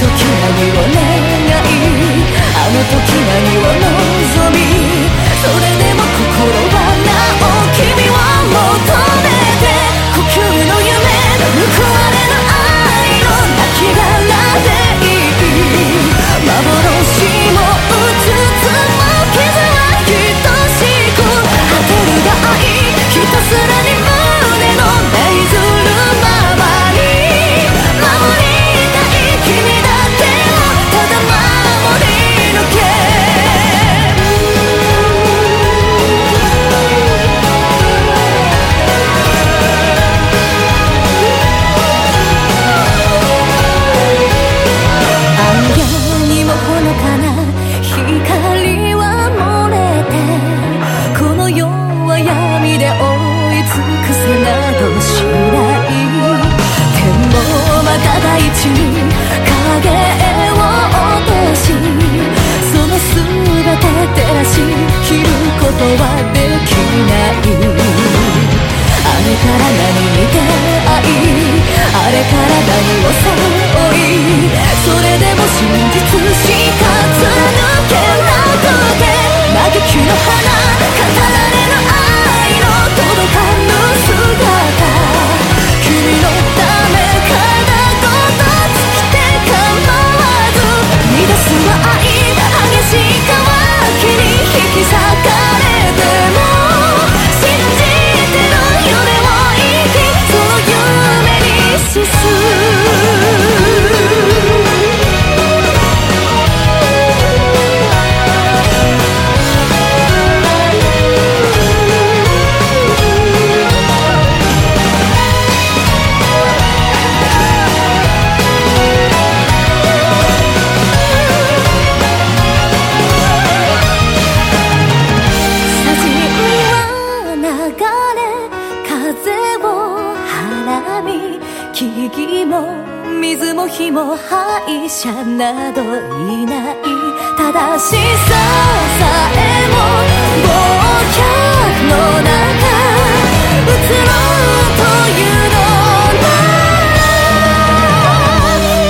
時何を願いあの時何を望みそれであれから何に出会いあれから何木々も水も火も敗者などいない正しささえも忘却の中移ろうというのな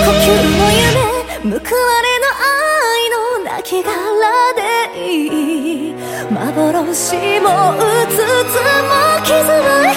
呼吸の夢報われぬ愛の亡骸でいい幻もうつつも傷は